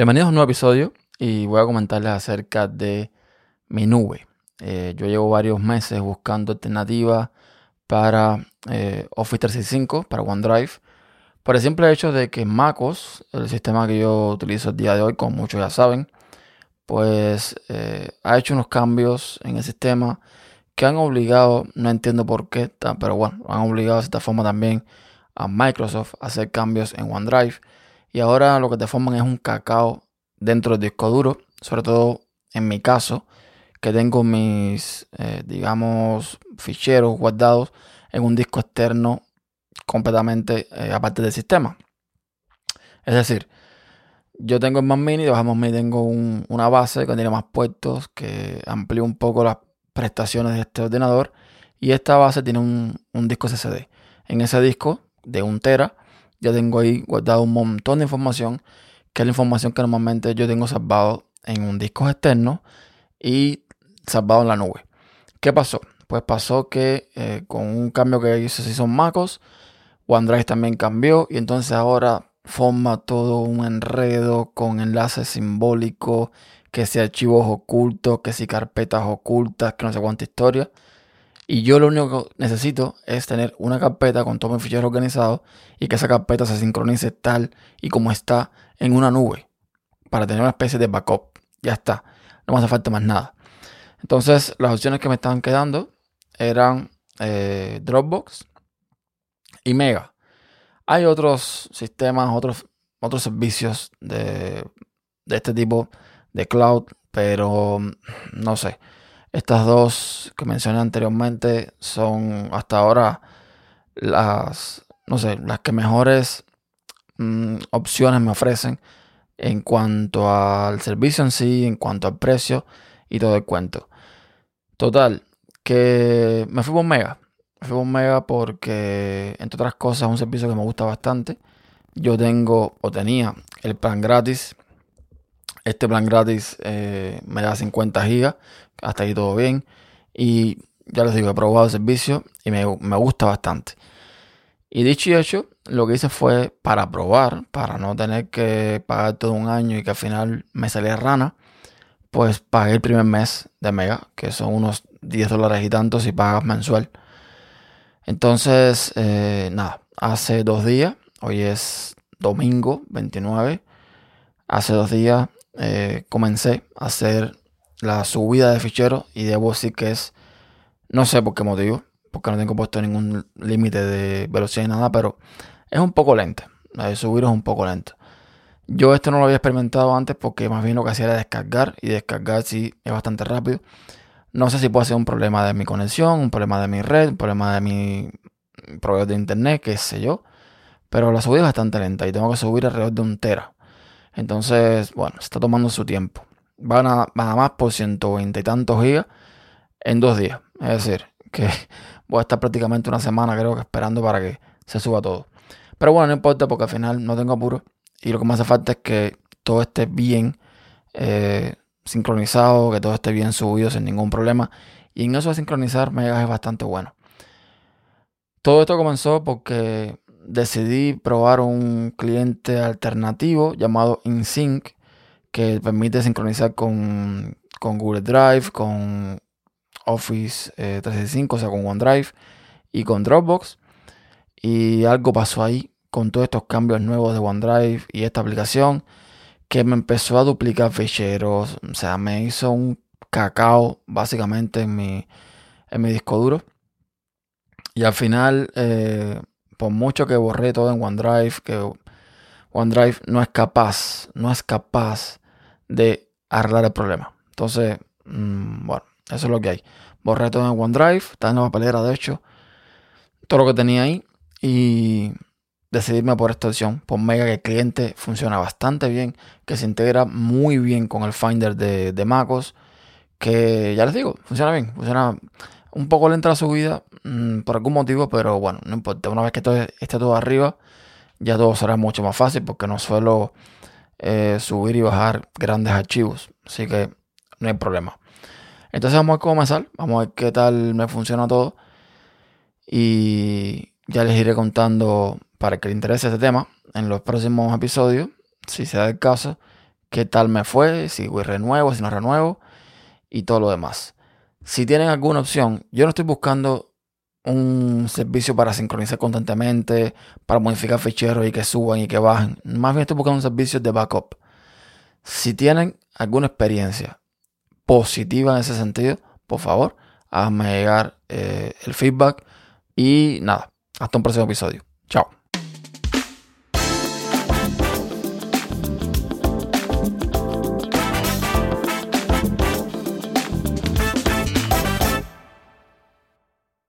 Bienvenidos a un nuevo episodio y voy a comentarles acerca de mi nube. Eh, yo llevo varios meses buscando alternativas para eh, Office 365, para OneDrive, por el simple hecho de que MacOS, el sistema que yo utilizo el día de hoy, como muchos ya saben, pues eh, ha hecho unos cambios en el sistema que han obligado, no entiendo por qué, pero bueno, han obligado de esta forma también a Microsoft a hacer cambios en OneDrive y ahora lo que te forman es un cacao dentro del disco duro, sobre todo en mi caso, que tengo mis, eh, digamos, ficheros guardados en un disco externo completamente eh, aparte del sistema. Es decir, yo tengo el Mac Mini, debajo del Mini tengo una base que tiene más puertos, que amplía un poco las prestaciones de este ordenador. Y esta base tiene un, un disco SSD. En ese disco de un tera ya tengo ahí guardado un montón de información, que es la información que normalmente yo tengo salvado en un disco externo y salvado en la nube. ¿Qué pasó? Pues pasó que eh, con un cambio que hizo si son MacOS, OneDrive también cambió y entonces ahora forma todo un enredo con enlaces simbólicos, que si archivos ocultos, que si carpetas ocultas, que no sé cuánta historia. Y yo lo único que necesito es tener una carpeta con todos mis ficheros organizados y que esa carpeta se sincronice tal y como está en una nube para tener una especie de backup. Ya está, no me hace falta más nada. Entonces, las opciones que me estaban quedando eran eh, Dropbox y Mega. Hay otros sistemas, otros, otros servicios de, de este tipo de cloud, pero no sé. Estas dos que mencioné anteriormente son hasta ahora las, no sé, las que mejores mm, opciones me ofrecen en cuanto al servicio en sí, en cuanto al precio y todo el cuento. Total, que me fui por Mega. Me fui por Mega porque, entre otras cosas, es un servicio que me gusta bastante. Yo tengo o tenía el plan gratis este plan gratis eh, me da 50 gigas, hasta ahí todo bien. Y ya les digo, he probado el servicio y me, gusta bastante. Y dicho y hecho, lo que hice fue para probar, para no tener que pagar todo un año y que al final me salía rana, pues pagué el primer mes de Mega, que son unos 10 dólares y tantos si pagas mensual. Entonces, eh, nada, hace dos días, hoy es domingo 29, hace dos días eh, comencé a hacer la subida de ficheros y debo decir que es, no sé por qué motivo, porque no tengo puesto ningún límite de velocidad ni nada, pero es un poco lento. La subir es un poco lento. Yo esto no lo había experimentado antes porque más bien lo que hacía era descargar y descargar sí es bastante rápido. No sé si puede ser un problema de mi conexión, un problema de mi red, un problema de mi proveedor de internet, qué sé yo. Pero la subida es bastante lenta y tengo que subir alrededor de un tera. Entonces, bueno, está tomando su tiempo. Va nada, más por 120 y tantos gigas en dos días. Es decir, que voy a estar prácticamente una semana, creo que esperando para que se suba todo. Pero bueno, no importa porque al final no tengo apuro. Y lo que me hace falta es que todo esté bien eh, sincronizado, que todo esté bien subido sin ningún problema. Y en eso de sincronizar Megas es bastante bueno. Todo esto comenzó porque decidí probar un cliente alternativo llamado InSync que permite sincronizar con, Google Drive, con Office 365, eh, o sea, con OneDrive y con Dropbox. Y algo pasó ahí con todos estos cambios nuevos de OneDrive y esta aplicación que me empezó a duplicar ficheros, o sea, me hizo un cacao básicamente en mi, en mi disco duro. Y al final eh, por mucho que borré todo en OneDrive, que OneDrive no es capaz, no es capaz de arreglar el problema. Entonces, mm, bueno, eso es lo que hay. Borré todo en OneDrive, está en la papelera de hecho, todo lo que tenía ahí y decidirme por esta opción, por Mega, que el cliente funciona bastante bien, que se integra muy bien con el Finder de, de MacOS, que ya les digo, funciona bien, funciona un poco lenta la subida, Mm, por algún motivo, pero bueno, no importa. Una vez que todo esté todo arriba, ya todo será mucho más fácil porque no suelo eh, subir y bajar grandes archivos. Así que no hay problema. Entonces vamos a comenzar. Vamos a ver qué tal me funciona todo. Y ya les iré contando para que le interese este tema en los próximos episodios, si se da el caso, qué tal me fue, si renuevo, si no renuevo y todo lo demás. Si tienen alguna opción, yo no estoy buscando un servicio para sincronizar constantemente, para modificar ficheros y que suban y que bajen. Más bien estoy buscando un servicio de backup. Si tienen alguna experiencia positiva en ese sentido, por favor, háganme llegar eh, el feedback. Y nada, hasta un próximo episodio. Chao.